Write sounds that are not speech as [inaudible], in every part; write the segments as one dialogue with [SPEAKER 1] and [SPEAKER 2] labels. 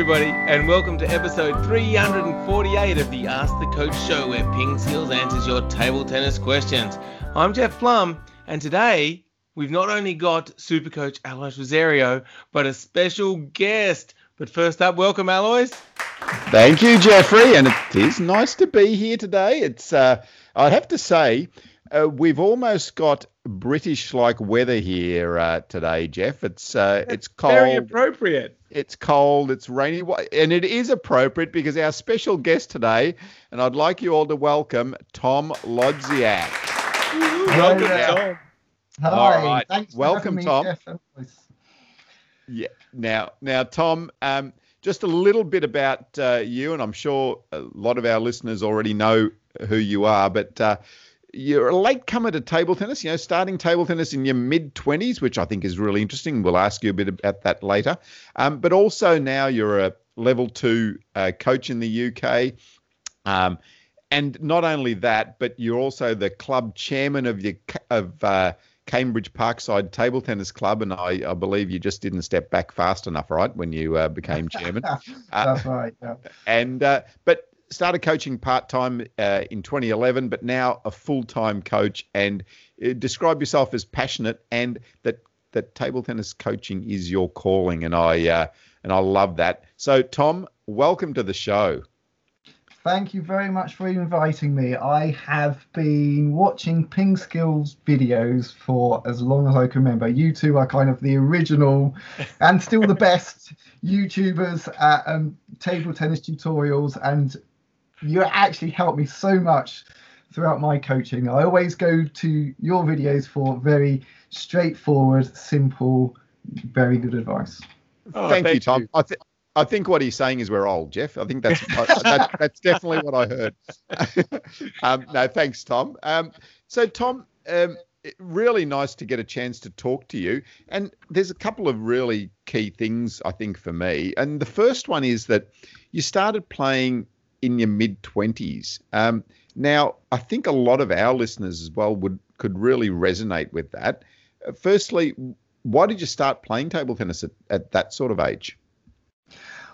[SPEAKER 1] Hello, everybody, and welcome to episode 348 of the Ask the Coach show, where Ping Skills answers your table tennis questions. I'm Jeff Plumb, and today we've not only got Super Coach Alois Rosario, but a special guest. But first up, welcome, Alois.
[SPEAKER 2] Thank you, Jeffrey, and it is nice to be here today. It's, uh, I'd have to say, uh, we've almost got British-like weather here uh, today, Jeff. It's uh, it's cold.
[SPEAKER 1] Very appropriate.
[SPEAKER 2] It's cold. It's rainy, and it is appropriate because our special guest today, and I'd like you all to welcome Tom Lodziak.
[SPEAKER 1] Welcome, Tom.
[SPEAKER 3] Hi.
[SPEAKER 2] All right.
[SPEAKER 3] Thanks for
[SPEAKER 2] Welcome,
[SPEAKER 3] having me,
[SPEAKER 2] Tom.
[SPEAKER 3] Jeff.
[SPEAKER 2] Yeah. Now, now, Tom, um, just a little bit about uh, you, and I'm sure a lot of our listeners already know who you are, but uh, you're a late comer to table tennis. You know, starting table tennis in your mid 20s, which I think is really interesting. We'll ask you a bit about that later. Um, but also now you're a level two uh, coach in the UK. Um, and not only that, but you're also the club chairman of your of uh, Cambridge Parkside Table Tennis Club, and I, I believe you just didn't step back fast enough, right, when you uh, became chairman. [laughs]
[SPEAKER 3] That's right. Yeah.
[SPEAKER 2] and uh, but started coaching part time uh, in 2011, but now a full time coach. And uh, describe yourself as passionate, and that that table tennis coaching is your calling, and I uh, and I love that. So, Tom, welcome to the show.
[SPEAKER 3] Thank you very much for inviting me. I have been watching Ping Skills videos for as long as I can remember. You two are kind of the original and still the best [laughs] YouTubers at um, table tennis tutorials, and you actually helped me so much throughout my coaching. I always go to your videos for very straightforward, simple, very good advice.
[SPEAKER 1] Oh,
[SPEAKER 2] thank, you, Tom.
[SPEAKER 1] you.
[SPEAKER 2] I, th- I think what he's saying is we're old, Jeff. I think that's I, that, that's definitely what I heard. [laughs] um, no, thanks, Tom. Um, so, Tom, um, really nice to get a chance to talk to you. And there's a couple of really key things I think for me. And the first one is that you started playing in your mid twenties. Um, now, I think a lot of our listeners as well would could really resonate with that. Uh, firstly, why did you start playing table tennis at, at that sort of age?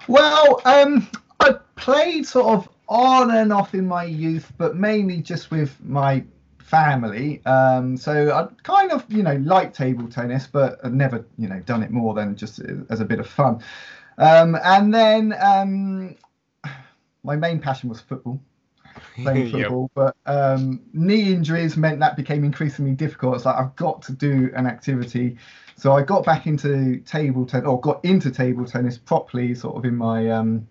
[SPEAKER 3] Well, um, I played sort of on and off in my youth, but mainly just with my family. Um, so I kind of, you know, like table tennis, but I've never, you know, done it more than just as a bit of fun. Um, and then um, my main passion was football, playing [laughs]
[SPEAKER 1] Yep.
[SPEAKER 3] football. But um, knee injuries meant that became increasingly difficult. It's like I've got to do an activity. So I got back into table tennis, or got into table tennis properly, sort of in my um,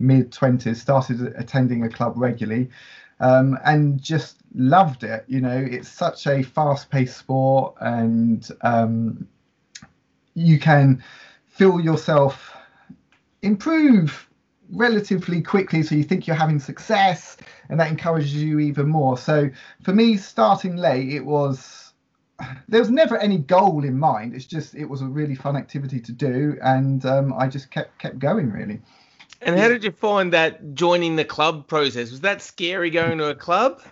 [SPEAKER 3] mid twenties. Started attending a club regularly, um, and just loved it. You know, it's such a fast-paced sport, and um, you can feel yourself improve relatively quickly so you think you're having success and that encourages you even more so for me starting late it was there was never any goal in mind it's just it was a really fun activity to do and um, i just kept kept going really
[SPEAKER 1] And how did you find that joining the club process? Was that scary going to a club?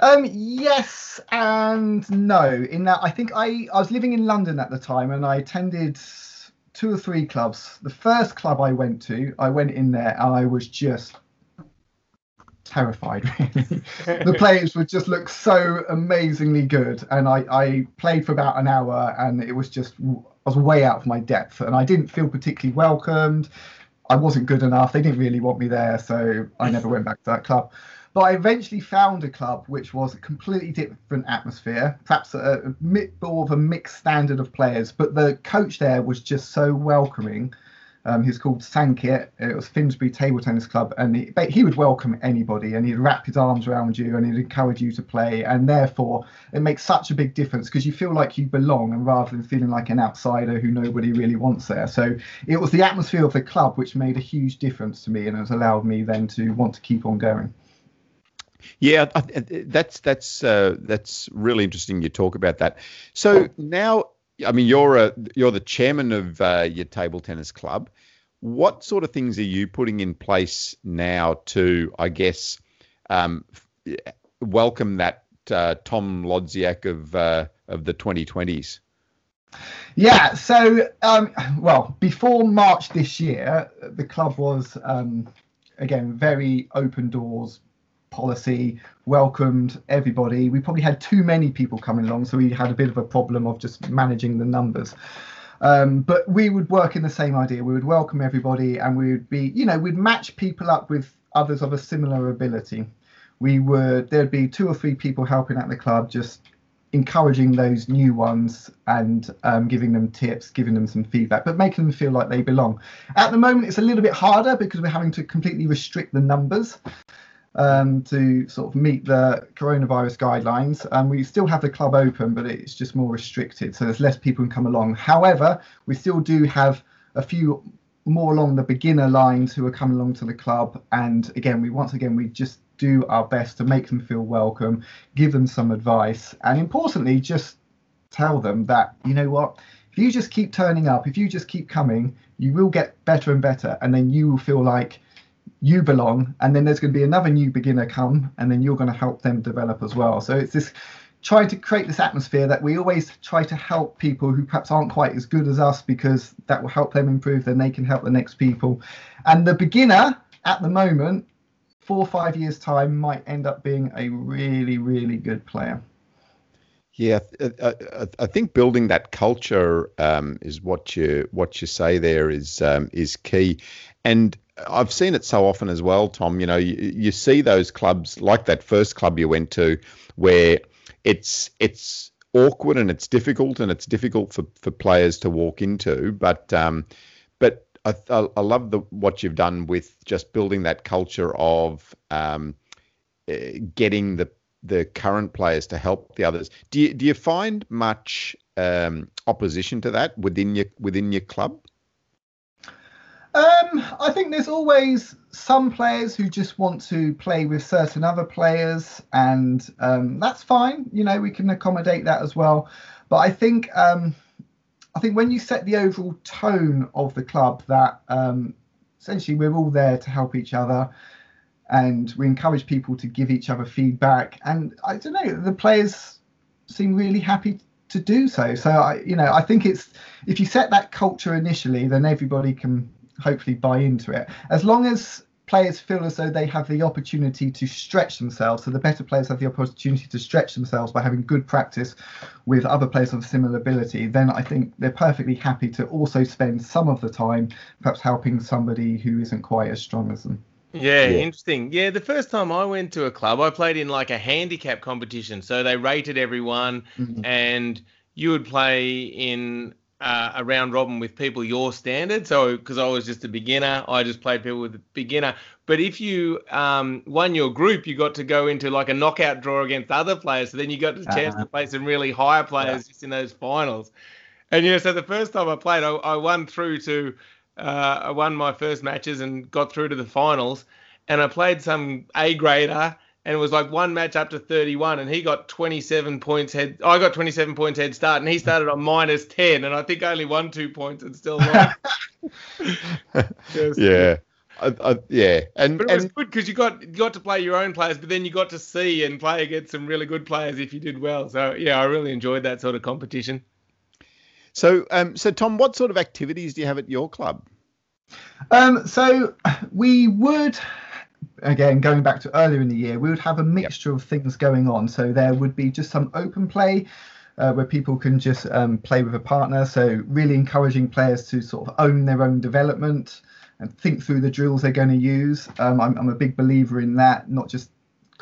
[SPEAKER 3] Um, yes and no. In that, I think I I was living in London at the time, and I attended two or three clubs. The first club I went to, I went in there, and I was just terrified. [laughs] Really, the [laughs] players would just look so amazingly good, and I I played for about an hour, and it was just I was way out of my depth, and I didn't feel particularly welcomed. I wasn't good enough. They didn't really want me there, so I never went back to that club. But I eventually found a club which was a completely different atmosphere, perhaps a, bit more of a mixed standard of players. But the coach there was just so welcoming. Um, he's called Sankit. It was Finsbury Table Tennis Club, and he, he would welcome anybody, and he'd wrap his arms around you, and he'd encourage you to play. And therefore, it makes such a big difference because you feel like you belong, and rather than feeling like an outsider who nobody really wants there. So it was the atmosphere of the club which made a huge difference to me, and has allowed me then to want to keep on going.
[SPEAKER 2] Yeah, that's that's uh, that's really interesting. You talk about that. So now, I mean, you're a you're the chairman of uh, your table tennis club. What sort of things are you putting in place now to, I guess, um, welcome that uh, Tom Lodziak of uh, of the 2020s?
[SPEAKER 3] Yeah, so um, well, before March this year, the club was um, again very open doors policy, welcomed everybody. We probably had too many people coming along, so we had a bit of a problem of just managing the numbers. Um, but we would work in the same idea. We would welcome everybody, and we would be, you know, we'd match people up with others of a similar ability. We would there'd be two or three people helping at the club, just encouraging those new ones and um, giving them tips, giving them some feedback, but making them feel like they belong. At the moment, it's a little bit harder because we're having to completely restrict the numbers um, to sort of meet the coronavirus guidelines. And we still have the club open, but it's just more restricted, so there's less people can come along. However, we still do have a few more along the beginner lines who are coming along to the club, and again, we once again we just do our best to make them feel welcome, give them some advice, and importantly, just tell them that you know what if you just keep turning up, if you just keep coming, you will get better and better, and then you will feel like you belong and then there's going to be another new beginner come and then you're going to help them develop as well. So it's this trying to create this atmosphere that we always try to help people who perhaps aren't quite as good as us because that will help them improve then they can help the next people. And the beginner at the moment four or five years time might end up being a really really good player.
[SPEAKER 2] Yeah, I, I, think building that culture um, is what you what you say there is um, is key, and I've seen it so often as well, Tom. You know, you, you see those clubs like that first club you went to, where it's it's awkward and it's difficult and it's difficult for, for players to walk into. But um, but I, I love the what you've done with just building that culture of um, eh, getting the the current players to help the others. Do you do you find much um, opposition to that within your within your club?
[SPEAKER 3] Um, I think there's always some players who just want to play with certain other players, and um, that's fine. You know, we can accommodate that as well. But I think um, I think when you set the overall tone of the club, that um, essentially we're all there to help each other, and we encourage people to give each other feedback. And I don't know, the players seem really happy to do so. So I, you know, I think it's if you set that culture initially, then everybody can hopefully buy into it. As long as players feel as though they have the opportunity to stretch themselves, so the better players have the opportunity to stretch themselves by having good practice with other players of similar ability, then I think they're perfectly happy to also spend some of the time perhaps helping somebody who isn't quite as strong as them.
[SPEAKER 1] Yeah, yeah, interesting. Yeah, the first time I went to a club, I played in like a handicap competition. So they rated everyone, mm-hmm. and you would play in uh, a round robin with people your standard. So because I was just a beginner, I just played people with a beginner. But if you um, won your group, you got to go into like a knockout draw against other players. So then you got the chance uh-huh. to play some really higher players yeah. just in those finals. And yeah, so the first time I played, I, I won through to uh, I won my first matches and got through to the finals. And I played some A grader and it was like one match up to 31 and he got 27 points head i got 27 points head start and he started on minus 10 and i think only won two points and still won. [laughs]
[SPEAKER 2] Yeah. I, I, yeah. And
[SPEAKER 1] but it
[SPEAKER 2] was
[SPEAKER 1] good because you got you got to play your own players but then you got to see and play against some really good players if you did well. So yeah i really enjoyed that sort of competition.
[SPEAKER 2] So um so tom what sort of activities do you have at your club?
[SPEAKER 3] Um so we would again going back to earlier in the year we would have a mixture yep. of things going on. So there would be just some open play uh, where people can just um, play with a partner. So really encouraging players to sort of own their own development and think through the drills they're going to use. Um, I'm, I'm a big believer in that not just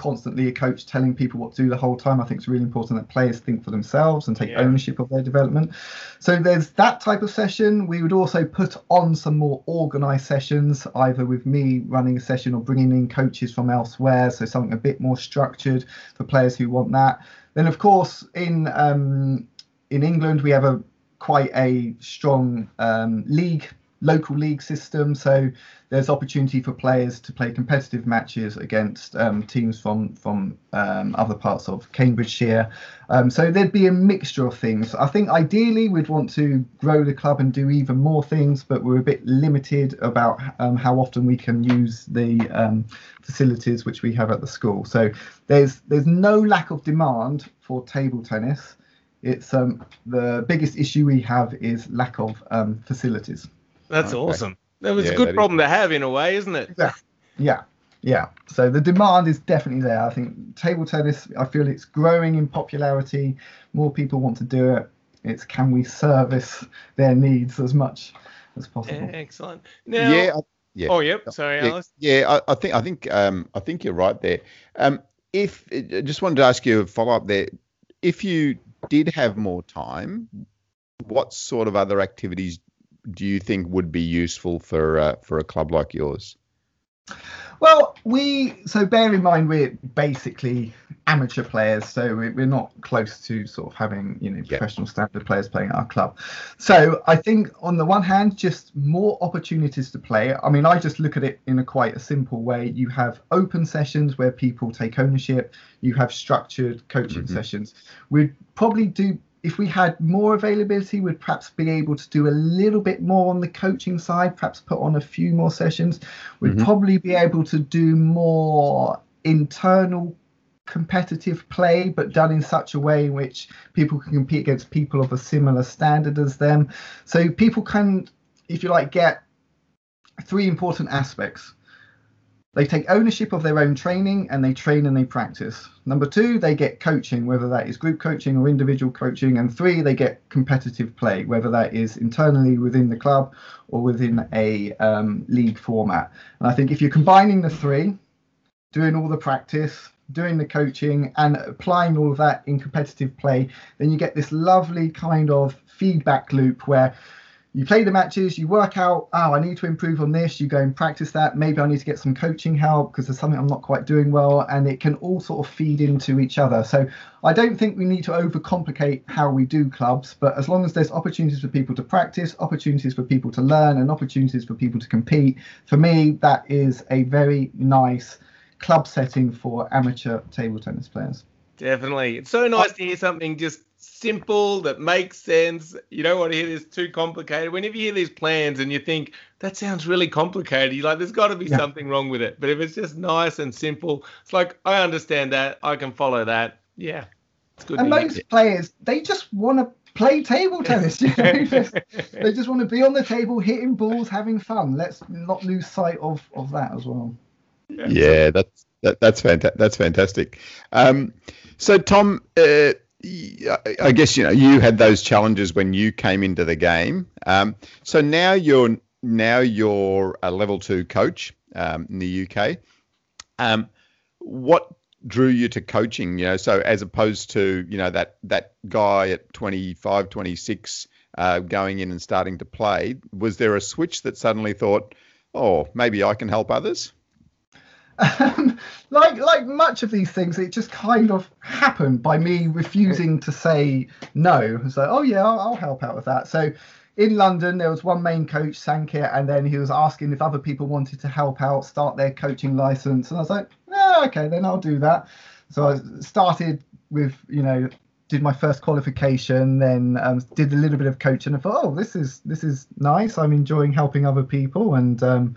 [SPEAKER 3] constantly a coach telling people what to do the whole time. I think it's really important that players think for themselves and take yeah. ownership of their development. So there's that type of session. We would also put on some more organized sessions, either with me running a session or bringing in coaches from elsewhere. So something a bit more structured for players who want that. Then of course in um, in England we have a quite a strong um, league local league system. So there's opportunity for players to play competitive matches against um, teams from from um, other parts of Cambridgeshire. Um, so there'd be a mixture of things. I think ideally we'd want to grow the club and do even more things, but we're a bit limited about um, how often we can use the um, facilities which we have at the school. So there's there's no lack of demand for table tennis It's um, the biggest issue we have is lack of facilities.
[SPEAKER 1] That's okay. awesome. That was yeah, a good problem is. to have in a way, isn't it?
[SPEAKER 3] Yeah. Yeah. Yeah. So the demand is definitely there. I think table tennis, I feel it's growing in popularity. More people want to do it. It's can we service their needs as much as possible.
[SPEAKER 1] Yeah, excellent. Now, yeah. Yeah. Oh, yep. Sorry,
[SPEAKER 2] yeah,
[SPEAKER 1] Alois.
[SPEAKER 2] Yeah, I, I, think I think um, I think you're right there. Um, if I just wanted to ask you a follow up there, if you did have more time, what sort of other activities do you think would be useful for uh, for a club like yours?
[SPEAKER 3] Well, we so bear in mind we're basically amateur players, so we're not close to sort of having you know professional yeah. standard players playing at our club. So I think on the one hand, just more opportunities to play. I mean, I just look at it in a quite a simple way. You have open sessions where people take ownership. You have structured coaching mm-hmm. sessions. We'd probably do if we had more availability, we'd perhaps be able to do a little bit more on the coaching side, perhaps put on a few more sessions. We'd mm-hmm. probably be able to do more internal competitive play, but done in such a way in which people can compete against people of a similar standard as them. So people can, if you like, get three important aspects they take ownership of their own training and they train and they practice. Number two, they get coaching, whether that is group coaching or individual coaching. And three, they get competitive play, whether that is internally within the club or within a um, league format. And I think if you're combining the three, doing all the practice, doing the coaching, and applying all of that in competitive play, then you get this lovely kind of feedback loop where you play the matches, you work out, oh, I need to improve on this, you go and practice that. Maybe I need to get some coaching help because there's something I'm not quite doing well, and it can all sort of feed into each other. So I don't think we need to overcomplicate how we do clubs, but as long as there's opportunities for people to practice, opportunities for people to learn, and opportunities for people to compete, for me, that is a very nice club setting for amateur table tennis players.
[SPEAKER 1] Definitely. It's so nice to hear something just simple that makes sense. You don't want to hear this too complicated. Whenever you hear these plans and you think that sounds really complicated, you're like, there's got to be yeah. something wrong with it. But if it's just nice and simple, it's like I understand that, I can follow that. Yeah,
[SPEAKER 3] it's good. And most players, they just want to play table tennis. You know? [laughs] they just want to be on the table, hitting balls, having fun. Let's not lose sight of of that as well.
[SPEAKER 2] Yeah, yeah that's that, that's fantastic. That's fantastic. Um, so Tom. Uh, I guess you know you had those challenges when you came into the game. Um, so now you're now you're a level two coach um, in the UK. Um, what drew you to coaching? You know, so as opposed to you know that that guy at 25, 26 uh, going in and starting to play, was there a switch that suddenly thought, oh, maybe I can help others?
[SPEAKER 3] Um, like like much of these things, it just kind of happened by me refusing to say no. So, oh yeah, I'll, I'll help out with that. So, in London, there was one main coach, Sankit, and then he was asking if other people wanted to help out, start their coaching license, and I was like, yeah, okay, then I'll do that. So I started with, you know, did my first qualification, then um, did a little bit of coaching, and thought, oh, this is this is nice. I'm enjoying helping other people, and um,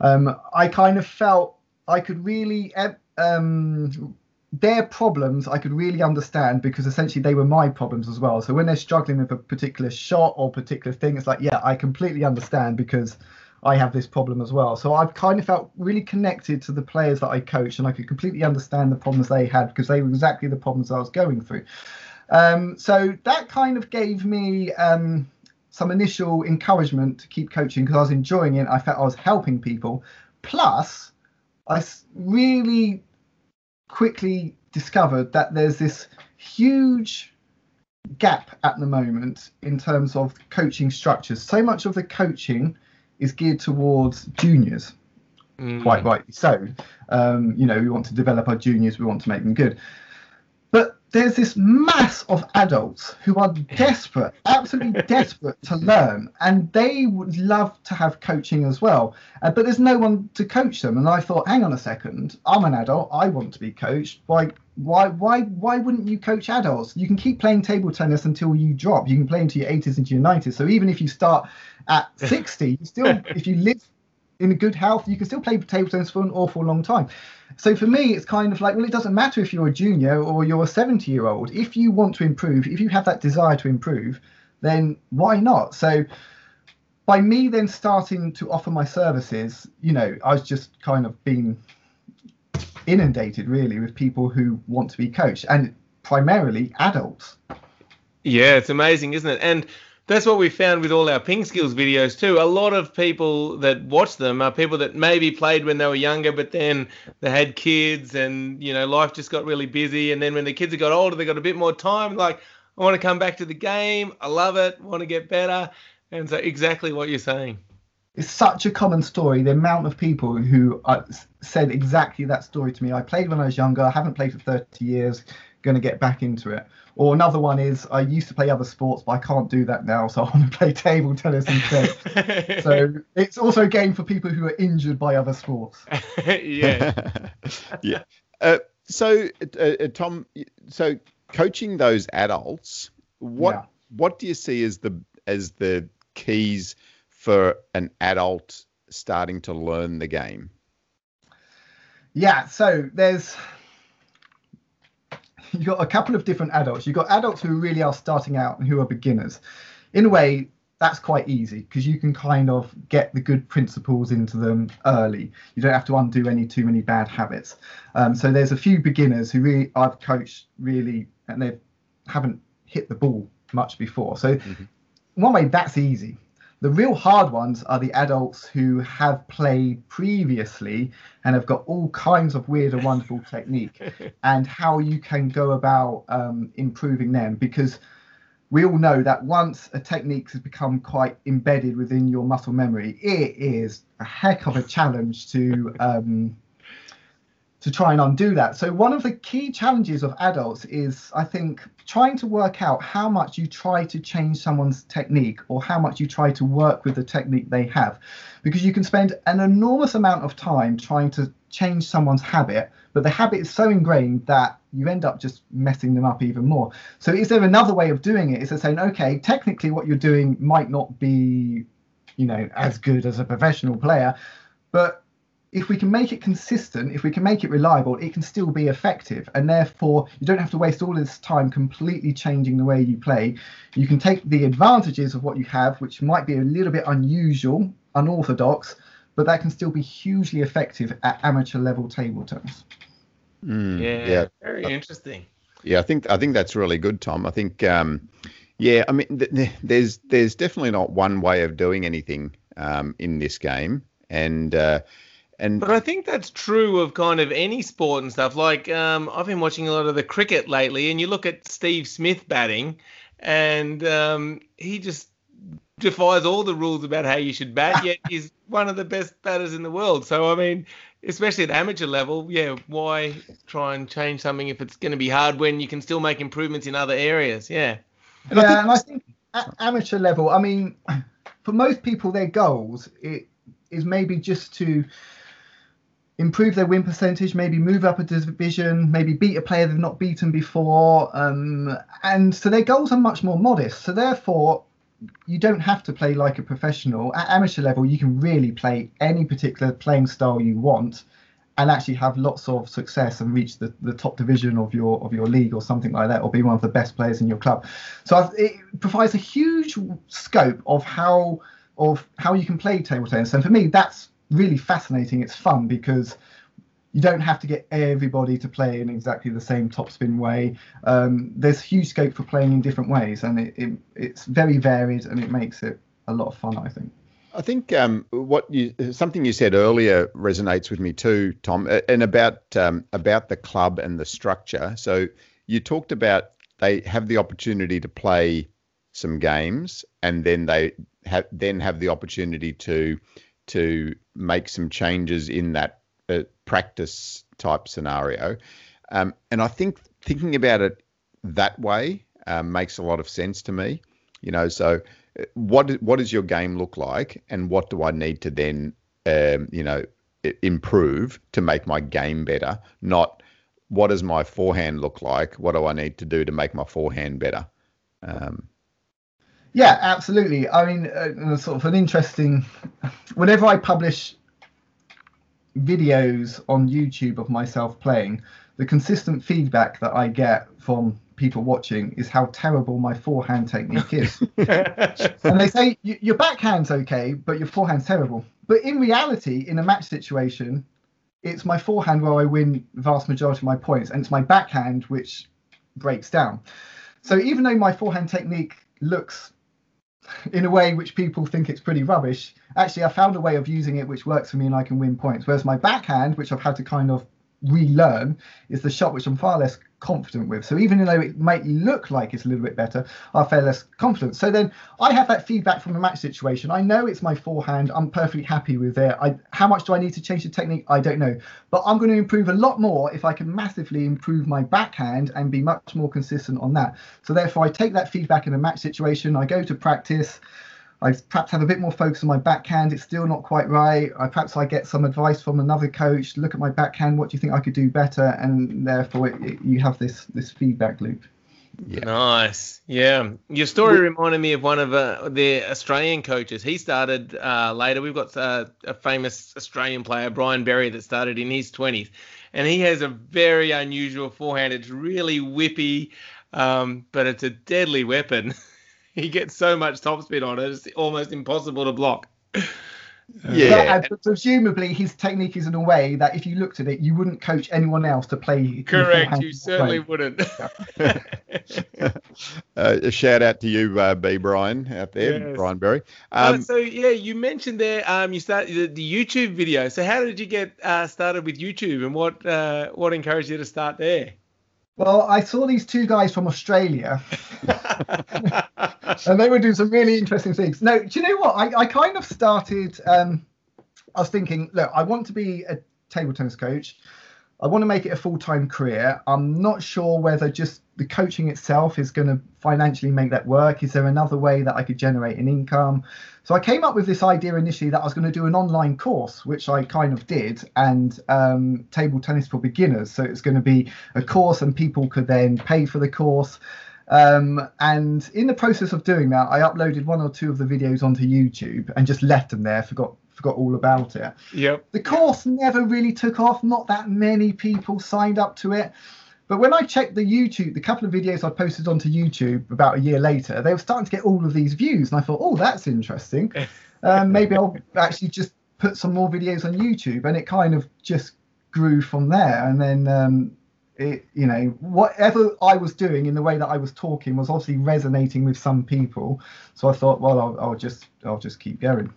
[SPEAKER 3] um, I kind of felt I could really um, their problems I could really understand because essentially they were my problems as well. So when they're struggling with a particular shot or particular thing, it's like, yeah, I completely understand because I have this problem as well. So I've kind of felt really connected to the players that I coach and I could completely understand the problems they had because they were exactly the problems I was going through. Um, so that kind of gave me um, some initial encouragement to keep coaching because I was enjoying it. I felt I was helping people. Plus, I really quickly discovered that there's this huge gap at the moment in terms of coaching structures. So much of the coaching is geared towards juniors, mm. quite rightly so. Um, you know, we want to develop our juniors, we want to make them good. There's this mass of adults who are desperate, absolutely [laughs] desperate to learn, and they would love to have coaching as well. Uh, but there's no one to coach them. And I thought, hang on a second, I'm an adult, I want to be coached. Why, why, why, why wouldn't you coach adults? You can keep playing table tennis until you drop. You can play into your 80s, into your 90s. So even if you start at [laughs] 60, you still, if you live in good health, you can still play table tennis for an awful long time. So for me, it's kind of like, well, it doesn't matter if you're a junior or you're a 70 year old. If you want to improve, if you have that desire to improve, then why not? So by me then starting to offer my services, you know, I was just kind of being inundated really with people who want to be coached and primarily adults.
[SPEAKER 1] Yeah, it's amazing, isn't it? And that's what we found with all our ping skills videos too. A lot of people that watch them are people that maybe played when they were younger, but then they had kids and you know life just got really busy. And then when the kids got older, they got a bit more time. Like I want to come back to the game. I love it. Want to get better. And so exactly what you're saying.
[SPEAKER 3] It's such a common story. The amount of people who uh, said exactly that story to me. I played when I was younger. I haven't played for 30 years. Going to get back into it. Or another one is I used to play other sports, but I can't do that now, so [laughs] I want to play table tennis instead. [laughs] so it's also a game for people who are injured by other sports. [laughs]
[SPEAKER 1] yeah.
[SPEAKER 2] yeah. Uh, so, uh, uh, Tom, so coaching those adults, what yeah. what do you see as the as the keys for an adult starting to learn the game?
[SPEAKER 3] Yeah, so there's you've got a couple of different adults. You've got adults who really are starting out and who are beginners. In a way, that's quite easy because you can kind of get the good principles into them early. You don't have to undo any too many bad habits. Um, so there's a few beginners who really I've coached really and they haven't hit the ball much before. So mm-hmm. one way that's easy. The real hard ones are the adults who have played previously and have got all kinds of weird and wonderful [laughs] technique, and how you can go about um, improving them. Because we all know that once a technique has become quite embedded within your muscle memory, it is a heck of a challenge to um, to try and undo that. So one of the key challenges of adults is, I think, trying to work out how much you try to change someone's technique or how much you try to work with the technique they have, because you can spend an enormous amount of time trying to change someone's habit, but the habit is so ingrained that you end up just messing them up even more. So is there another way of doing it? Is it saying, okay, technically what you're doing might not be, you know, as good as a professional player, but if we can make it consistent, if we can make it reliable, it can still be effective. And therefore, you don't have to waste all this time completely changing the way you play. You can take the advantages of what you have, which might be a little bit unusual, unorthodox, but that can still be hugely effective at amateur level table tennis.
[SPEAKER 1] Mm, yeah, yeah, very interesting.
[SPEAKER 2] Yeah, I think I think that's really good, Tom. I think, um, yeah, I mean, th- there's there's definitely not one way of doing anything um, in this game, and uh, and
[SPEAKER 1] but I think that's true of kind of any sport and stuff. Like um, I've been watching a lot of the cricket lately, and you look at Steve Smith batting, and um, he just defies all the rules about how you should bat. Yet [laughs] he's one of the best batters in the world. So I mean, especially at amateur level, yeah, why try and change something if it's going to be hard when you can still make improvements in other areas? Yeah.
[SPEAKER 3] And yeah, I and I think at amateur level, I mean, for most people, their goals it is maybe just to improve their win percentage, maybe move up a division, maybe beat a player they've not beaten before. Um, and so their goals are much more modest. So therefore, you don't have to play like a professional. At amateur level, you can really play any particular playing style you want and actually have lots of success and reach the, the top division of your of your league or something like that or be one of the best players in your club so it provides a huge scope of how of how you can play table tennis and for me that's really fascinating. It's fun because you don't have to get everybody to play in exactly the same topspin way. Um, there's huge scope for playing in different ways, and it, it, it's very varied, and it makes it a lot of fun. I think.
[SPEAKER 2] I think um, what you something you said earlier resonates with me too, Tom, and about um, about the club and the structure. So you talked about they have the opportunity to play some games, and then they have then have the opportunity to to make some changes in that uh, practice type scenario. Um, and I think thinking about it that way um, makes a lot of sense to me. You know, so uh, what what does your game look like, and what do I need to then, um, you know, improve to make my game better? Not what does my forehand look like? What do I need to do to make my forehand better? Um,
[SPEAKER 3] yeah, absolutely. I mean, uh, sort of an interesting. Whenever I publish videos on YouTube of myself playing, the consistent feedback that I get from people watching is how terrible my forehand technique is. [laughs] and they say your backhand's okay, but your forehand's terrible. But in reality, in a match situation, it's my forehand where I win the vast majority of my points, and it's my backhand which breaks down. So even though my forehand technique looks in a way which people think it's pretty rubbish, actually I found a way of using it which works for me and I can win points. Whereas my backhand, which I've had to kind of relearn, is the shot which I'm far less confident with. So even though it might look like it's a little bit better, I feel less confident. So then I have that feedback from the match situation. I know it's my forehand. I'm perfectly happy with it. I, how much do I need to change the technique? I don't know. But I'm going to improve a lot more if I can massively improve my backhand and be much more consistent on that. So therefore, I take that feedback in a match situation. I go to practice. I perhaps have a bit more focus on my backhand. It's still not quite right. I perhaps I get some advice from another coach. Look at my backhand. What do you think I could do better? And therefore, it, it, you have this this feedback loop.
[SPEAKER 1] Yeah. Nice. Yeah. Your story reminded me of one of uh, the Australian coaches. He started uh, later. We've got uh, a famous Australian player, Brian Berry, that started in his 20s. And he has a very unusual forehand. It's really whippy, um, but it's a deadly weapon. [laughs] [laughs] he gets so much top speed on it, it's almost impossible to block. [laughs]
[SPEAKER 3] Yeah. But, uh, presumably, his technique is in a way that if you looked at it, you wouldn't coach anyone else to play.
[SPEAKER 1] Correct. You certainly play. wouldn't. [laughs]
[SPEAKER 2] uh, a shout out to you, uh, B. Brian, out there, yes. Brian Berry.
[SPEAKER 1] Um, so yeah, you mentioned there, um, you started the, the, YouTube video. So how did you get uh, started with YouTube, and what uh, what encouraged you to start there?
[SPEAKER 3] Well, I saw these two guys from Australia, [laughs] and they were doing some really interesting things. No, do you know what? I, I kind of started. Um, I was thinking, look, I want to be a table tennis coach. I want to make it a full time career. I'm not sure whether just the coaching itself is going to financially make that work. Is there another way that I could generate an income? So I came up with this idea initially that I was going to do an online course, which I kind of did, and um, table tennis for beginners. So it's going to be a course, and people could then pay for the course. Um, and in the process of doing that, I uploaded one or two of the videos onto YouTube and just left them there. Forgot forgot all about it.
[SPEAKER 1] Yep.
[SPEAKER 3] The course never really took off. Not that many people signed up to it. But when I checked the YouTube, the couple of videos I posted onto YouTube about a year later, they were starting to get all of these views, and I thought, oh, that's interesting. [laughs] um, maybe I'll actually just put some more videos on YouTube, and it kind of just grew from there. And then, um, it, you know, whatever I was doing in the way that I was talking was obviously resonating with some people. So I thought, well, I'll, I'll just, I'll just keep going.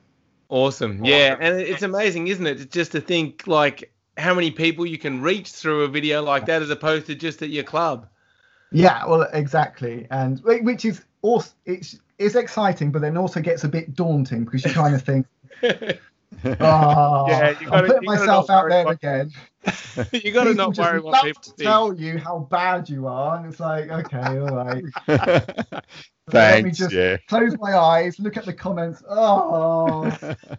[SPEAKER 1] Awesome. Yeah. And it's amazing, isn't it? Just to think like how many people you can reach through a video like that as opposed to just at your club.
[SPEAKER 3] Yeah, well, exactly. And which is also, it's, it's exciting, but then also gets a bit daunting because you kind of think, [laughs] oh, yeah, you gotta, I'm putting myself out there again. [laughs]
[SPEAKER 1] you got to not worry what people
[SPEAKER 3] to tell you how bad you are, and it's like, okay, all right.
[SPEAKER 2] Thanks. [laughs] Let me
[SPEAKER 3] just
[SPEAKER 2] yeah.
[SPEAKER 3] close my eyes, look at the comments. Oh, [laughs] uh, you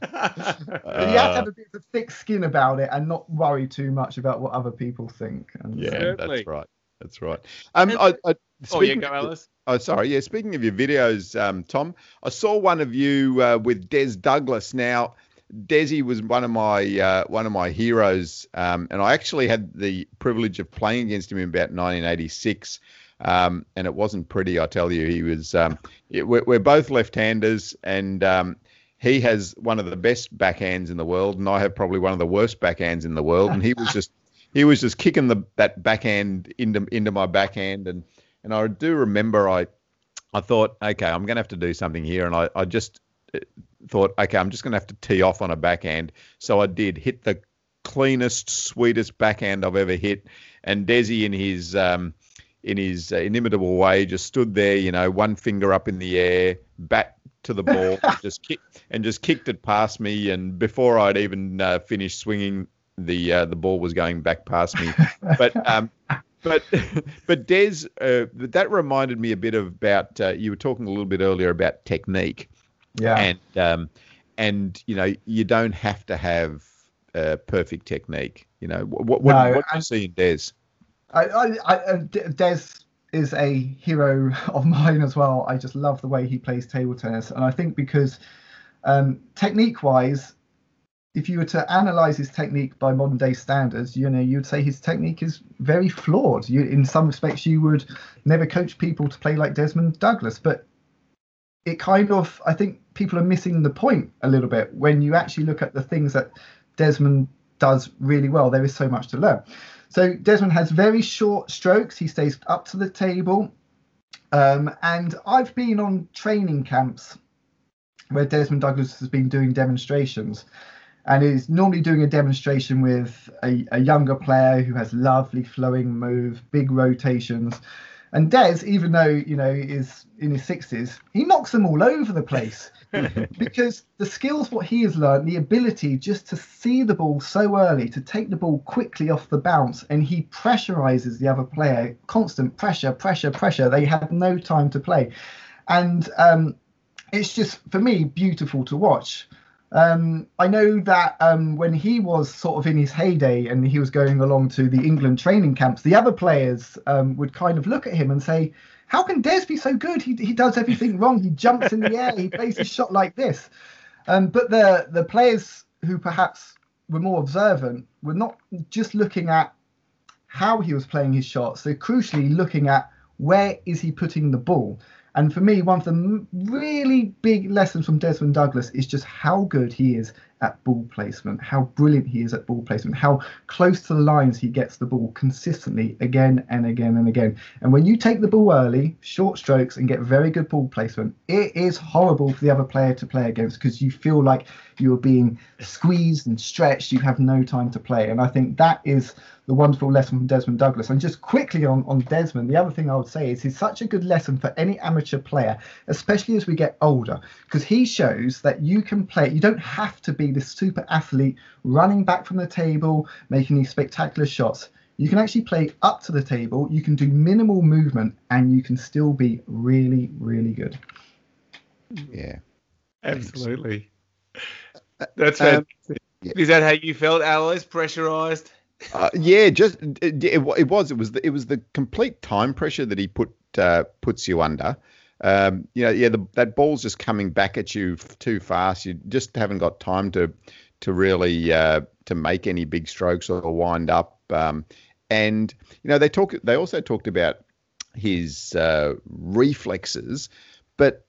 [SPEAKER 3] have to have a bit of thick skin about it and not worry too much about what other people think.
[SPEAKER 2] And, yeah, Certainly. that's right. That's right. Um, I, I,
[SPEAKER 1] oh, yeah, go, Alois.
[SPEAKER 2] Oh, sorry. Yeah, speaking of your videos, um, Tom, I saw one of you uh, with Des Douglas. Now, Desi was one of my uh, one of my heroes, um, and I actually had the privilege of playing against him in about 1986. Um, and it wasn't pretty, I tell you. He was. Um, it, we're, we're, both left-handers, and um, he has one of the best backhands in the world, and I have probably one of the worst backhands in the world. And he was just [laughs] he was just kicking the that backhand into into my backhand, and and I do remember I I thought, okay, I'm going to have to do something here, and I I just uh, thought, okay, I'm just going to have to tee off on a backhand. So I did hit the cleanest, sweetest backhand I've ever hit. And Desi, in his um, in his uh, inimitable way, just stood there, you know, one finger up in the air, back to the ball, [laughs] and just kick, and just kicked it past me. And before I'd even uh, finished swinging, the uh, the ball was going back past me. But um, but [laughs] but Des, uh, that reminded me a bit of about uh, you were talking a little bit earlier about technique.
[SPEAKER 3] Yeah.
[SPEAKER 2] And um, and you know you don't have to have a perfect technique. You know what what, no, what do you see in Des?
[SPEAKER 3] I, I, I, uh, Des is a hero [laughs] of mine as well. I just love the way he plays table tennis, and I think because um, technique wise, if you were to analyze his technique by modern day standards, you know, you'd say his technique is very flawed. You, in some respects, you would never coach people to play like Desmond Douglas, but it kind of, I think people are missing the point a little bit when you actually look at the things that Desmond does really well. There is so much to learn. So Desmond has very short strokes. He stays up to the table. Um, and I've been on training camps where Desmond Douglas has been doing demonstrations and is normally doing a demonstration with a, a, younger player who has lovely flowing move, big rotations. And Des, even though you know is in his sixties, he knocks them all over the place [laughs] because the skills what he has learned, the ability just to see the ball so early, to take the ball quickly off the bounce, and he pressurizes the other player, constant pressure, pressure, pressure. They have no time to play, and um, it's just for me beautiful to watch. Um, I know that um, when he was sort of in his heyday and he was going along to the England training camps, the other players um, would kind of look at him and say, "How can Des be so good? He he does everything [laughs] wrong. He jumps in the air. He plays his shot like this." Um, but the the players who perhaps were more observant were not just looking at how he was playing his shots. They're crucially looking at where is he putting the ball. And for me, one of the really big lessons from Desmond Douglas is just how good he is at ball placement, how brilliant he is at ball placement, how close to the lines he gets the ball consistently again and again and again. And when you take the ball early, short strokes, and get very good ball placement, it is horrible for the other player to play against because you feel like you're being squeezed and stretched. You have no time to play. And I think that is the wonderful lesson from Desmond Douglas. And just quickly on, on Desmond, the other thing I would say is he's such a good lesson for any amateur player, especially as we get older, because he shows that you can play, you don't have to be this super athlete running back from the table, making these spectacular shots. You can actually play up to the table, you can do minimal movement, and you can still be really, really good.
[SPEAKER 2] Yeah.
[SPEAKER 1] Absolutely. That's um, yeah. Is that how you felt, Alois? Pressurized?
[SPEAKER 2] Uh, yeah, just it, it, it, was it was the, it was the complete time pressure that he put uh, puts you under. Um, you know, yeah, the, that ball's just coming back at you too fast. You just haven't got time to to really uh, to make any big strokes or wind up. Um, and you know, they talk. They also talked about his uh, reflexes, but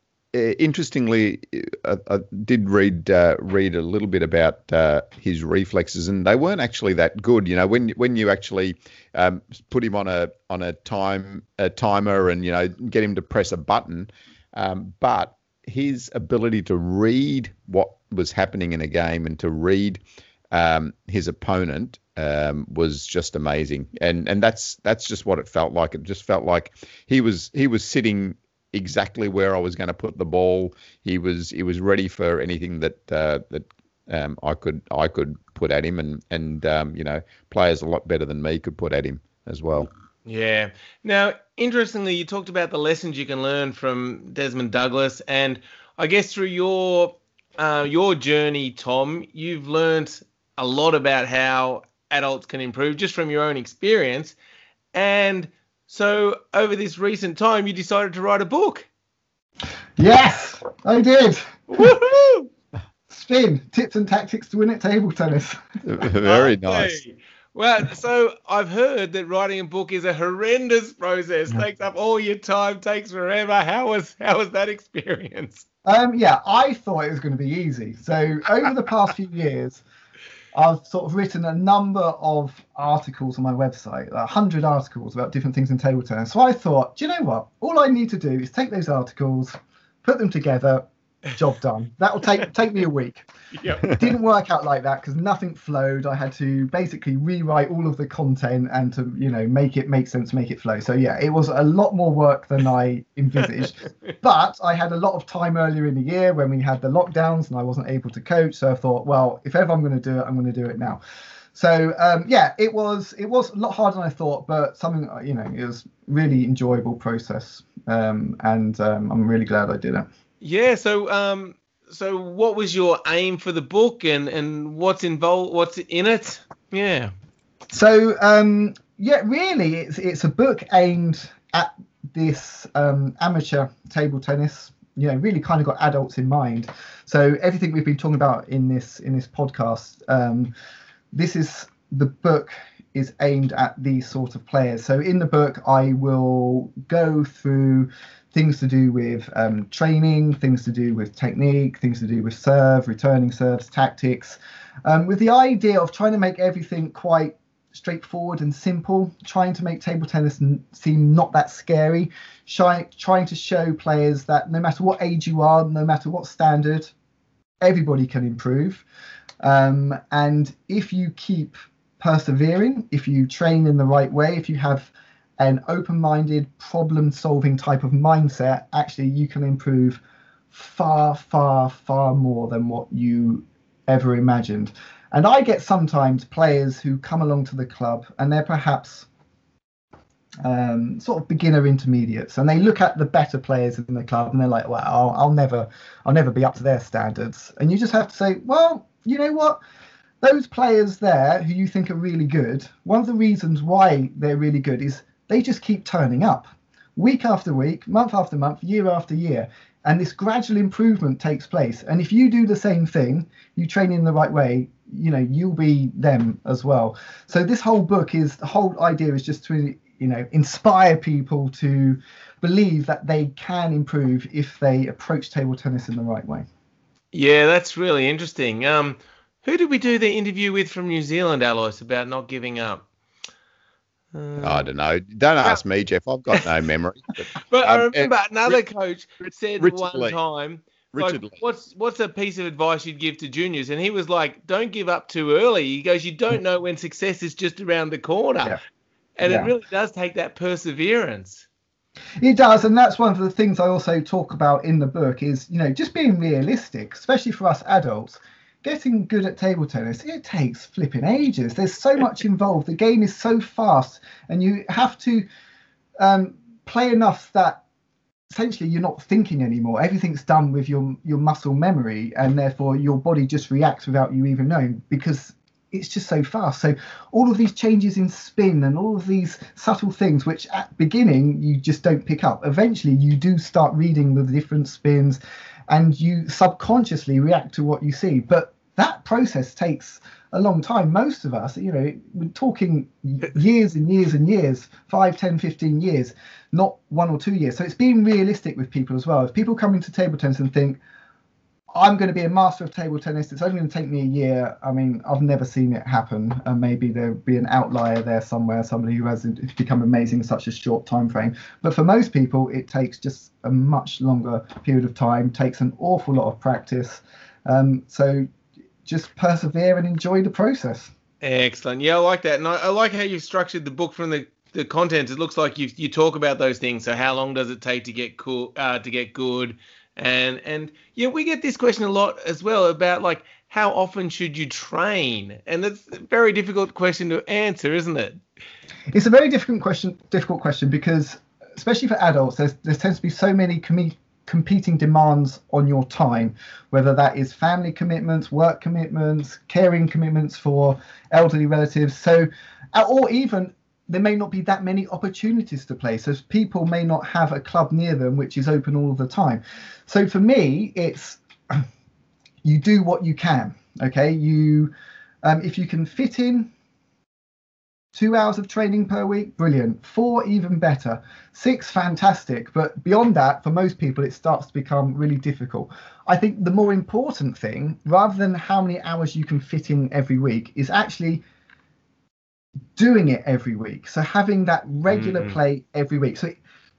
[SPEAKER 2] interestingly, I, uh, I, did read uh, read a little bit about uh, his reflexes, and they weren't actually that good. You know, when when you actually um, put him on a on a time a timer and you know get him to press a button, um, but his ability to read what was happening in a game and to read um, his opponent um, was just amazing, and and that's that's just what it felt like. It just felt like he was he was sitting exactly where I was going to put the ball. He was he was ready for anything that uh, that um, I could I could put at him, and and um, you know players a lot better than me could put at him as well.
[SPEAKER 1] Yeah. Now, interestingly, you talked about the lessons you can learn from Desmond Douglas, and I guess through your uh, your journey, Tom, you've learned a lot about how adults can improve just from your own experience, and so over this recent time, you decided to write a book.
[SPEAKER 3] Yes, I did. Woohoo! [laughs] Spin tips and tactics to win at table tennis. [laughs]
[SPEAKER 2] Very nice.
[SPEAKER 1] Well, so I've heard that writing a book is a horrendous process. Yeah. Takes up all your time, takes forever. How was how was that experience?
[SPEAKER 3] Um, yeah, I thought it was going to be easy. So over the past few years, I've sort of written a number of articles on my website, a hundred articles about different things in table tennis. So I thought, do you know what? All I need to do is take those articles, put them together, job done. That'll take take me a week. [laughs] Yep. Didn't work out like that because nothing flowed. I had to basically rewrite all of the content and to you know make it make sense, make it flow. So yeah, it was a lot more work than I envisaged. [laughs] but I had a lot of time earlier in the year when we had the lockdowns and I wasn't able to coach. So I thought, well, if ever I'm going to do it, I'm going to do it now. So um, yeah, it was it was a lot harder than I thought, but something you know it was really enjoyable process, um, and um, I'm really glad I did it.
[SPEAKER 1] Yeah. So, um, so what was your aim for the book, and and what's involved? What's in it? Yeah.
[SPEAKER 3] So, um, yeah, really, it's it's a book aimed at this um, amateur table tennis you know really kind of got adults in mind. So everything we've been talking about in this in this podcast, um, this is the book is aimed at these sort of players. So in the book, I will go through things to do with um, training, things to do with technique, things to do with serve, returning serves, tactics, um, with the idea of trying to make everything quite straightforward and simple, trying to make table tennis seem not that scary, shy, trying to show players that no matter what age you are, no matter what standard, everybody can improve. Um, and if you keep persevering, if you train in the right way, if you have an open minded, problem solving type of mindset, actually you can improve far, far, far more than what you ever imagined. And I get sometimes players who come along to the club and they're perhaps um, sort of beginner intermediates, and they look at the better players in the club and they're like, "Well, I'll, I'll never, I'll never be up to their standards." And you just have to say, "Well, you know what? Those players there who you think are really good, one of the reasons why they're really good is they just keep turning up, week after week, month after month, year after year." And this gradual improvement takes place. And if you do the same thing, you train in the right way, you know you'll be them as well so this whole book is the whole idea is just to you know inspire people to believe that they can improve if they approach table tennis in the right way
[SPEAKER 1] yeah that's really interesting um who did we do the interview with from new zealand alois about not giving up
[SPEAKER 2] uh, I don't know. Don't ask me, Jeff. I've got no memory. [laughs]
[SPEAKER 1] But, but um, I remember another coach said one Lee. time Richard like, what's what's a piece of advice you'd give to juniors? And he was like, "Don't give up too early." He goes, "You don't know when success is just around the corner," yeah. and yeah. it really does take that perseverance.
[SPEAKER 3] It does, and that's one of the things I also talk about in the book. Is you know just being realistic, especially for us adults. Getting good at table tennis, it takes flipping ages. There's so much involved. The game is so fast, and you have to um, play enough that essentially you're not thinking anymore everything's done with your your muscle memory and therefore your body just reacts without you even knowing because it's just so fast so all of these changes in spin and all of these subtle things which at beginning you just don't pick up eventually you do start reading the different spins and you subconsciously react to what you see but that process takes a long time. Most of us you know we're talking years and years and years 5 10 15 years not one or two years. So it's being realistic with people as well. If people come into table tennis and think i'm going to be a master of table tennis it's only going to take me a year i mean i've never seen it happen. And maybe there'll be an outlier there somewhere somebody who has become amazing in such a short time frame. But for most people it takes just a much longer period of time takes an awful lot of practice. Um, so just persevere and enjoy the process.
[SPEAKER 1] Excellent. Yeah, I like that, and I, I like how you structured the book from the the content. It looks like you you talk about those things. So how long does it take to get cool uh, to get good? And and yeah, we get this question a lot as well about like how often should you train? And it's a very difficult question to answer, isn't it?
[SPEAKER 3] It's a very difficult question. Difficult question because especially for adults, there's there tends to be so many com- competing demands on your time, whether that is family commitments, work commitments, caring commitments for elderly relatives. So, uh, or even there may not be that many opportunities to play. So people may not have a club near them which is open all the time. So for me, it's [clears throat] you do what you can. Okay, you um, if you can fit in Two hours of training per week, brilliant. Four, even better. Six, fantastic. But beyond that, for most people, it starts to become really difficult. I think the more important thing, rather than how many hours you can fit in every week, is actually doing it every week. So having that regular mm-hmm. play every week. So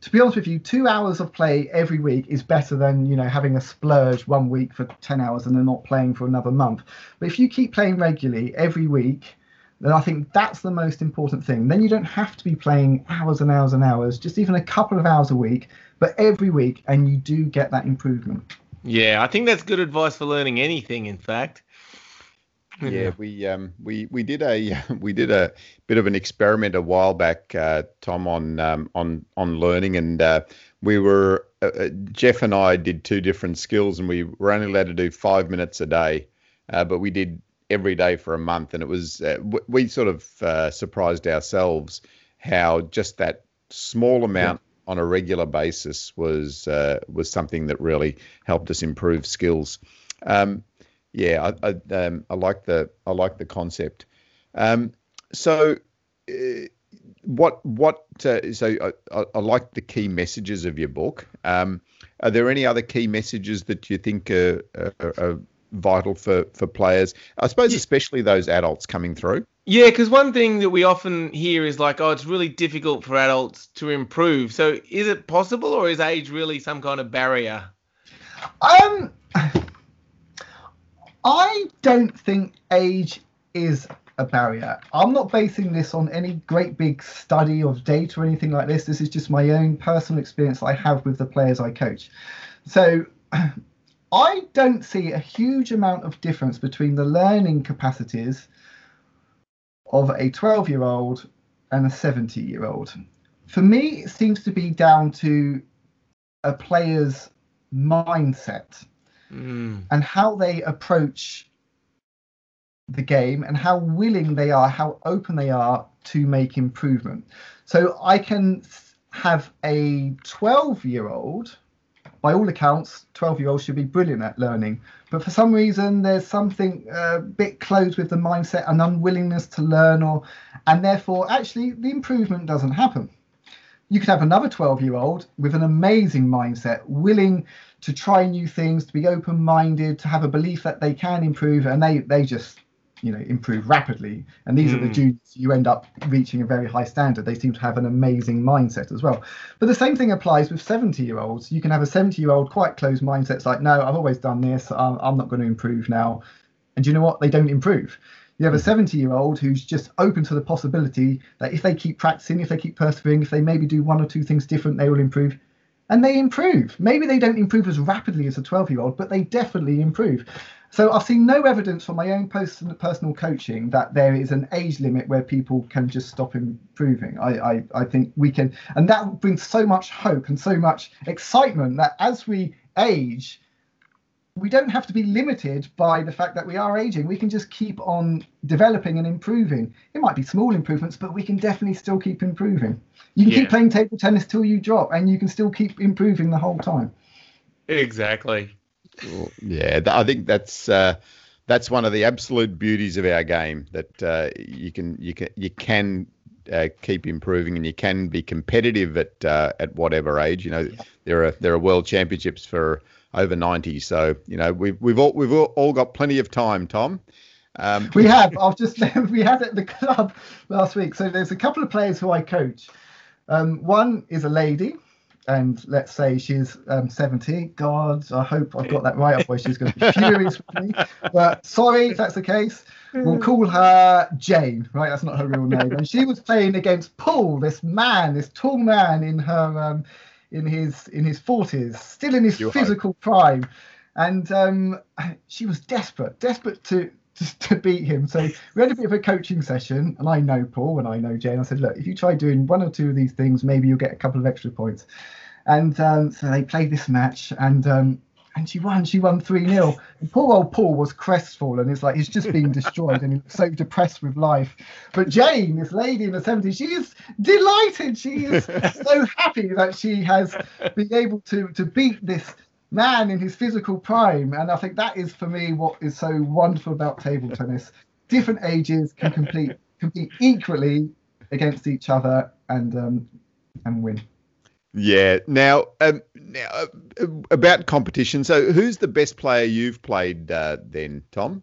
[SPEAKER 3] to be honest with you, two hours of play every week is better than you know having a splurge one week for ten hours and then not playing for another month. But if you keep playing regularly every week, then I think that's the most important thing. Then you don't have to be playing hours and hours and hours, just even a couple of hours a week, but every week, and you do get that improvement.
[SPEAKER 1] Yeah, I think that's good advice for learning anything. In fact.
[SPEAKER 2] Yeah, we um we we did a [laughs] we did a bit of an experiment a while back, uh, Tom, on um, on on learning, and uh, we were uh, uh Jeff and I did two different skills, and we were only allowed to do five minutes a day, uh, but we did every day for a month, and it was uh, we sort of uh, surprised ourselves how just that small amount on a regular basis was uh, was something that really helped us improve skills. Um, yeah, I, I, um, I, like the I like the concept. Um, so, uh, what what uh, so I, I, like the key messages of your book. Um, are there any other key messages that you think are, are, are vital for for players? I suppose, especially those adults coming through.
[SPEAKER 1] Yeah, because one thing that we often hear is like, oh, it's really difficult for adults to improve. So, is it possible, or is age really some kind of barrier?
[SPEAKER 3] Um, I don't think age is a barrier. I'm not basing this on any great big study of data or anything like this. This is just my own personal experience I have with the players I coach. So I don't see a huge amount of difference between the learning capacities of a 12 year old and a 70 year old. For me, it seems to be down to a player's mindset mm. and how they approach the game and how willing they are, how open they are to make improvement. So I can have a 12 year old, by all accounts, 12 year olds should be brilliant at learning. But for some reason, there's something uh, a bit closed with the mindset and unwillingness to learn, or and therefore, actually, the improvement doesn't happen. You could have another 12 year old with an amazing mindset, willing to try new things, to be open minded, to have a belief that they can improve, and they, they just you know improve rapidly. And these mm. are the hmm. juniors. You end up reaching a very high standard. They seem to have an amazing mindset as well. But the same thing applies with 70 year olds you can have a 70 year old quite closed mindset it's like no i've always done this. I'm, I'm not going to improve now. And you know what? They don't improve. You have a hmm. 70 year old who's just open to the possibility that if they keep practicing if they keep persevering if they maybe do one or two things different they will improve. And they improve. Maybe they don't improve as rapidly as a 12 year old but they definitely improve so I've seen no evidence from my own personal coaching that there is an age limit where people can just stop improving. I, I, I think we can, and that brings so much hope and so much excitement that as we age, we don't have to be limited by the fact that we are aging. We can just keep on developing and improving. It might be small improvements, but we can definitely still keep improving. You can yeah. keep playing table tennis till you drop, and you can still keep improving the whole time.
[SPEAKER 1] Exactly
[SPEAKER 2] yeah, I think that's uh, that's one of the absolute beauties of our game that uh, you can you can you can uh, keep improving and you can be competitive at uh, at whatever age. You know, yeah. there are there are world championships for over 90, so you know we've we've all we've all got plenty of time, Tom.
[SPEAKER 3] Um, we have. I've just [laughs] we had at the club last week. So there's a couple of players who I coach. Um, one is a lady and let's say she's um, 70. God, I hope I've got that right. Otherwise, she's going to be furious with me. But sorry if that's the case. We'll call her Jane, right? That's not her real name. And she was playing against Paul, this man, this tall man in her, um, in his, in his 40s, still in his physical prime, and um, she was desperate, desperate to to beat him. So we had a bit of a coaching session, and I know Paul and I know Jane. I said, look, if you try doing one or two of these things, maybe you'll get a couple of extra points. And um, so they played this match, and um, and she won. She won three 0 Poor old Paul was crestfallen. It's like he's just been destroyed, and he's so depressed with life. But Jane, this lady in the seventies, she is delighted. She is so happy that she has been able to to beat this man in his physical prime. And I think that is for me what is so wonderful about table tennis. Different ages can compete compete equally against each other and um, and win.
[SPEAKER 2] Yeah. Now, um, now uh, about competition. So, who's the best player you've played uh, then, Tom?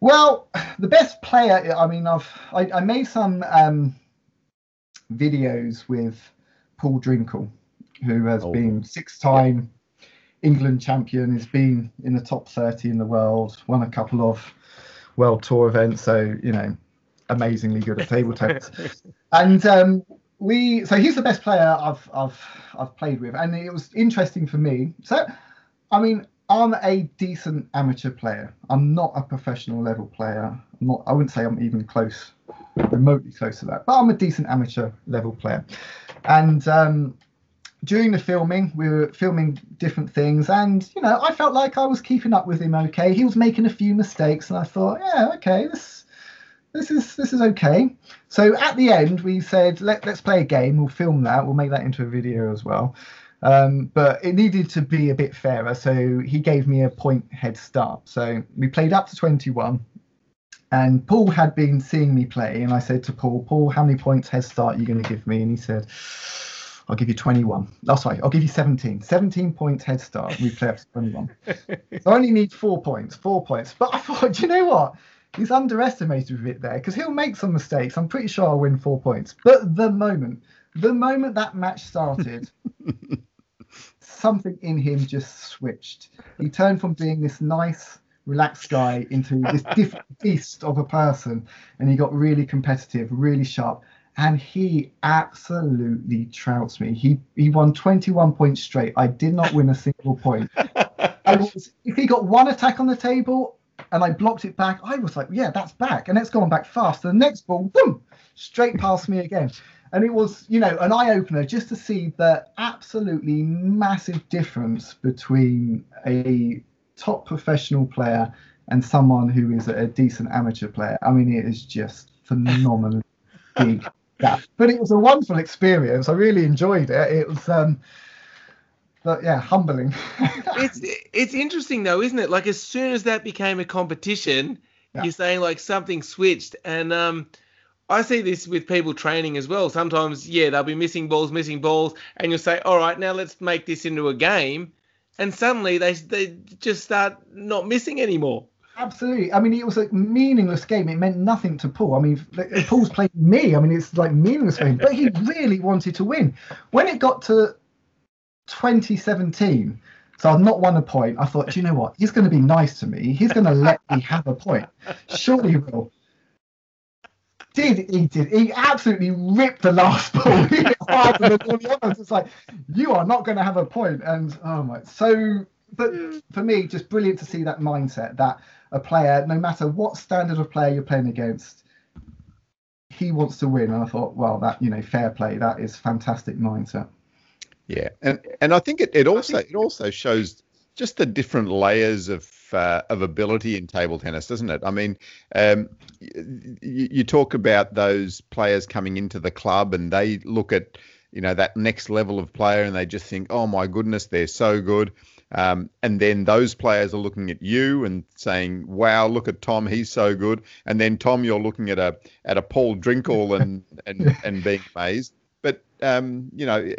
[SPEAKER 3] Well, the best player. I mean, I've I, I made some um, videos with Paul Drinkhall, who has oh. been six-time. England champion. He's been in the top thirty in the world. Won a couple of world tour events. So you know, amazingly good at table tennis. [laughs] and um, we so he's the best player I've I've I've played with, and it was interesting for me. So, I mean, I'm a decent amateur player. I'm not a professional level player. I'm not. I wouldn't say I'm even close, remotely close to that. But I'm a decent amateur level player. And um, during the filming, we were filming different things, and you know, I felt like I was keeping up with him okay. He was making a few mistakes, and I thought, yeah, okay, this this is this is okay. So at the end, we said Let, let's play a game. We'll film that. We'll make that into a video as well. Um, but it needed to be a bit fairer, so he gave me a point head start. So we played up to 21, and Paul had been seeing me play, and I said to Paul, Paul, how many points head start are you going to give me? And he said, I'll give you 21. Oh, sorry, I'll give you 17. 17 points head start. We play up to 21. [laughs] so I only need four points, four points. But I thought, [laughs] do you know what? He's underestimated a bit there because he'll make some mistakes. I'm pretty sure I'll win four points. But the moment, the moment that match started, [laughs] something in him just switched. He turned from being this nice, relaxed guy into this different beast of a person, and he got really competitive, really sharp, and he absolutely trounced me. He he won 21 points straight. I did not win a single point. [laughs] Was, if he got one attack on the table and I blocked it back, I was like, yeah, that's back, and it's gone back fast. The next ball, boom, straight past me again and it was you know an eye opener just to see the absolutely massive difference between a top professional player and someone who is a decent amateur player. I mean, it is just phenomenal [laughs] big But it was a wonderful experience. I really enjoyed it. It was. um but yeah, humbling. [laughs]
[SPEAKER 1] it's it's interesting though, isn't it? Like as soon as that became a competition, yeah. you're saying like something switched, and um, I see this with people training as well. Sometimes, yeah, they'll be missing balls, missing balls, and you'll say, "All right, now let's make this into a game," and suddenly they they just start not missing anymore.
[SPEAKER 3] Absolutely. I mean, it was a meaningless game. It meant nothing to Paul. I mean, Paul's [laughs] playing me. I mean, it's like meaningless him. But he [laughs] really wanted to win. When it got to 2017, so I've not won a point. I thought, you know what? He's going to be nice to me. He's going to let me have a point. Surely he will did he? Did He absolutely ripped the last [laughs] ball. Harder than all the others. It's like you are not going to have a point. And oh my, so but for me, just brilliant to see that mindset that a player, no matter what standard of player you're playing against, he wants to win. And I thought, well, that you know, fair play. That is fantastic mindset.
[SPEAKER 2] Yeah, and and I think it, it also it also shows just the different layers of uh, of ability in table tennis, doesn't it? I mean, um, you, you, talk about those players coming into the club and they look at you know that next level of player and they just think, oh my goodness, they're so good. Um, and then those players are looking at you and saying, "Wow, look at Tom, he's so good." And then Tom, you're looking at a at a Paul Drinkhall and [laughs] and and being amazed. But um, you know,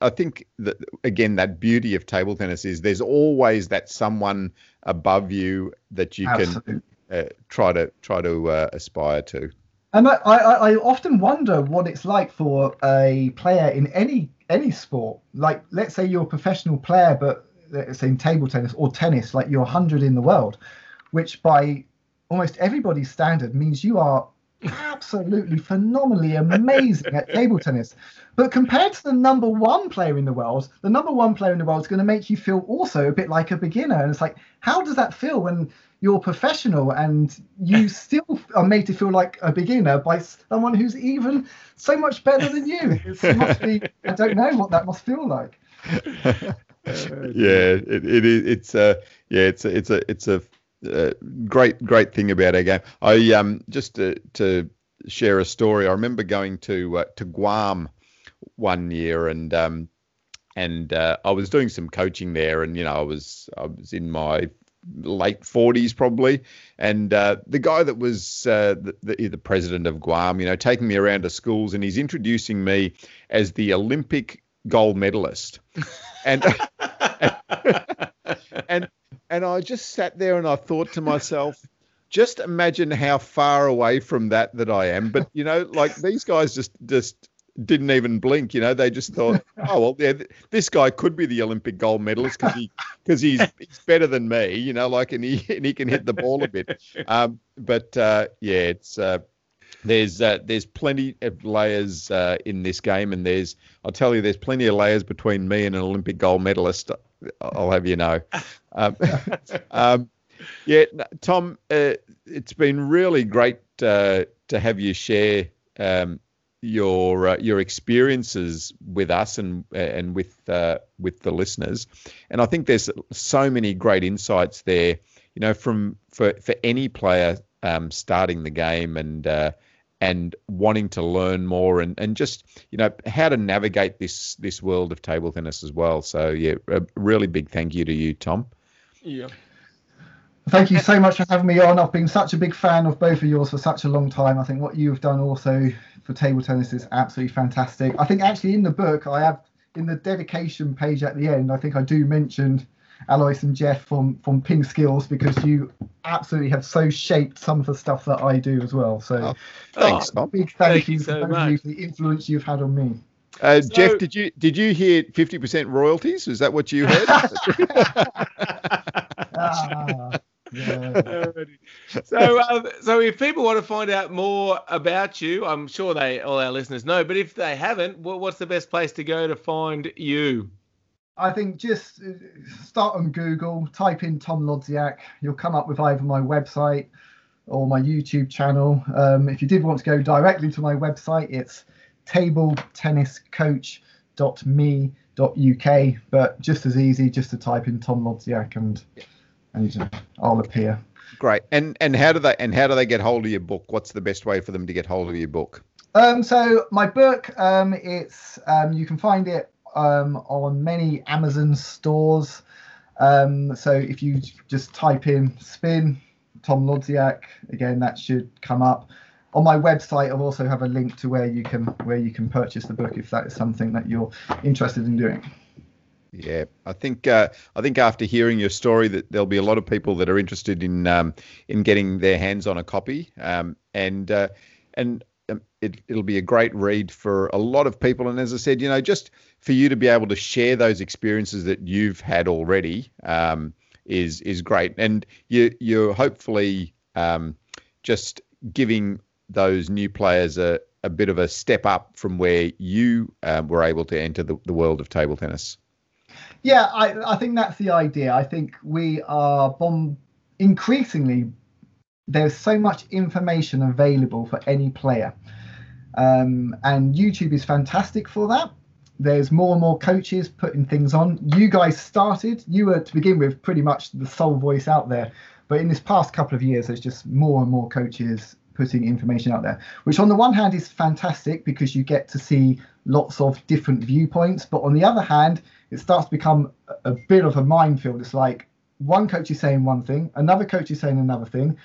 [SPEAKER 2] I think that again, that beauty of table tennis is there's always that someone above you that you Absolutely. can uh, try to try to uh, aspire to.
[SPEAKER 3] And I, I, I often wonder what it's like for a player in any any sport. Like, let's say you're a professional player, but let's say in table tennis or tennis, like you're 100 in the world, which by almost everybody's standard means you are absolutely phenomenally amazing at table tennis. But compared to the number one player in the world, the number one player in the world is going to make you feel also a bit like a beginner. And it's like, how does that feel when you're professional and you [laughs] still are made to feel like a beginner by someone who's even so much better than you? It must be, I don't know what that must feel like. [laughs]
[SPEAKER 2] yeah, it, it is. It's a yeah, it's a, it's a it's a uh, great great thing about our game. I um just to, to share a story. I remember going to uh, to Guam one year and um and uh, I was doing some coaching there, and you know I was I was in my late 40s probably and uh, the guy that was uh, the, the, the, president of guam you know taking me around to schools and he's introducing me as the olympic gold medalist and [laughs] and and I just sat there and I thought to myself, just imagine how far away from that that I am. But you know, like these guys just just didn't even blink. You know, they just thought, [laughs] oh well, yeah, this guy could be the Olympic gold medalist because he because he's, he's better than me. You know, like and he and he can hit the ball a bit. [laughs] Um, but uh, yeah, it's. Uh, there's uh, there's plenty of layers uh, in this game, and there's I'll tell you, there's plenty of layers between me and an Olympic gold medalist. I'll have you know. [laughs] Um, um, yeah, Tom, uh, it's been really great uh, to have you share um, your uh, your experiences with us and and with uh, with the listeners. And I think there's so many great insights there. You know, from for for any player um, starting the game and uh, and wanting to learn more and, and just you know how to navigate this this world of table tennis as well. So yeah, a really big thank you to you, Tom.
[SPEAKER 1] Yeah.
[SPEAKER 3] Thank you so much for having me on. I've been such a big fan of both of yours for such a long time. I think what you've done also for table tennis is absolutely fantastic. I think actually in the book I have in the dedication page at the end, I think I do mention Alois and Jeff from from Ping Skills because you absolutely have so shaped some of the stuff that I do as well. So
[SPEAKER 2] oh, thanks, Tom.
[SPEAKER 3] Big thank, thank you, you so much. You for the influence you've had on me.
[SPEAKER 2] Uh, so, Jeff, did you did you hear fifty percent royalties? Is that what you heard? [laughs] [laughs]
[SPEAKER 1] ah, yeah. so, um, so if people want to find out more about you, I'm sure they all our listeners know. But if they haven't, what's the best place to go to find you?
[SPEAKER 3] I think just uh, start on Google, type in Tom Lodziak. You'll come up with either my website or my YouTube channel. Um, if you did want to go directly to my website, it's tabletenniscoach.me.uk. But just as easy, just to type in Tom Lodziak and and I'll appear.
[SPEAKER 2] Great. And and how do they and how do they get hold of your book? What's the best way for them to get hold of your book?
[SPEAKER 3] Um, so my book, um, it's um, you can find it um, on many Amazon stores. Um, so if you just type in spin Tom Lodziak, again that should come up. On my website, I'll also have a link to where you can where you can purchase the book if that is something that you're interested in doing.
[SPEAKER 2] Yeah, I think uh, I think after hearing your story, that there'll be a lot of people that are interested in um, in getting their hands on a copy, um, and uh, and it, it'll be a great read for a lot of people. And as I said, you know, just for you to be able to share those experiences that you've had already um, is is great, and you you're hopefully um, just giving those new players a, a bit of a step up from where you um, were able to enter the, the world of table tennis.
[SPEAKER 3] Yeah, I, I think that's the idea. I think we are bomb increasingly there's so much information available for any player. Um, and YouTube is fantastic for that. There's more and more coaches putting things on. You guys started, you were to begin with pretty much the sole voice out there. But in this past couple of years, there's just more and more coaches putting information out there, which on the one hand is fantastic because you get to see lots of different viewpoints. But on the other hand, it starts to become a bit of a minefield. It's like one coach is saying one thing, another coach is saying another thing.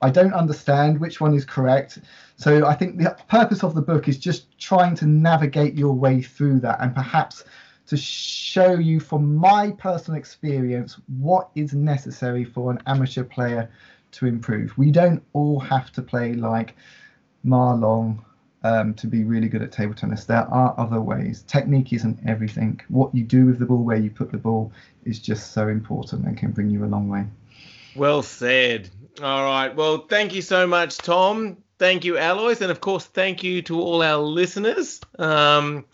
[SPEAKER 3] I don't understand which one is correct. So I think the purpose of the book is just trying to navigate your way through that and perhaps to show you from my personal experience what is necessary for an amateur player to improve. We don't all have to play like Ma Long um, to be really good at table tennis. There are other ways. Technique isn't everything. What you do with the ball, where you put the ball, is just so important and can bring you a long way.
[SPEAKER 1] Well said. All right. Well, thank you so much, Tom. Thank you, Alois. and of course, thank you to all our listeners. Um,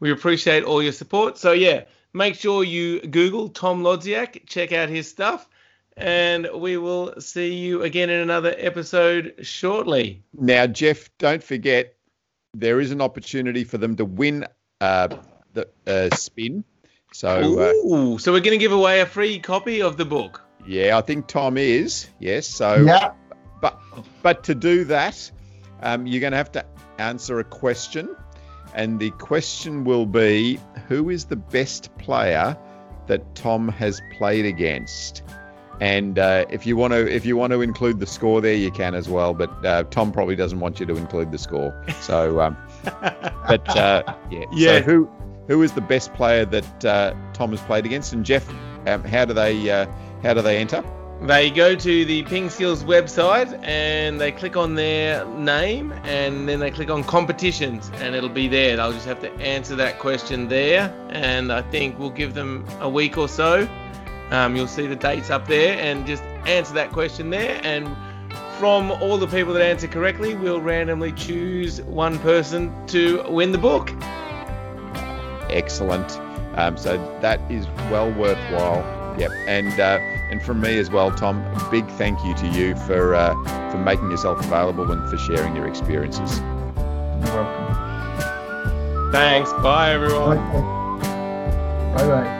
[SPEAKER 1] we appreciate all your support. So yeah, make sure you Google Tom Lodziak, check out his stuff and we will see you again in another episode shortly.
[SPEAKER 2] Now, Jeff, don't forget there is an opportunity for them to win uh, the uh, spin. So, uh,
[SPEAKER 1] Ooh, so we're going to give away a free copy of the book.
[SPEAKER 2] Yeah, I think Tom is. Yes. So,
[SPEAKER 3] yeah.
[SPEAKER 2] But but to do that, um, you're going to have to answer a question, and the question will be, who is the best player that Tom has played against? And uh, if you want to, if you want to include the score there, you can as well. But uh, Tom probably doesn't want you to include the score. So, um, [laughs] but uh, yeah, yeah. So who who is the best player that uh, Tom has played against? And Jeff, um, how do they uh, how do they enter?
[SPEAKER 1] They go to the Ping Skills website and they click on their name and then they click on competitions and it'll be there. They'll just have to answer that question there. And I think we'll give them a week or so um, you'll see the dates up there and just answer that question there. And from all the people that answer correctly, we'll randomly choose one person to win the book.
[SPEAKER 2] Excellent. Um, so that is well worthwhile. Yep. And uh, and from me as well, Tom, a big thank you to you for uh, for making yourself available and for sharing your experiences.
[SPEAKER 3] You're welcome.
[SPEAKER 1] Thanks. Bye, everyone.
[SPEAKER 3] Bye bye.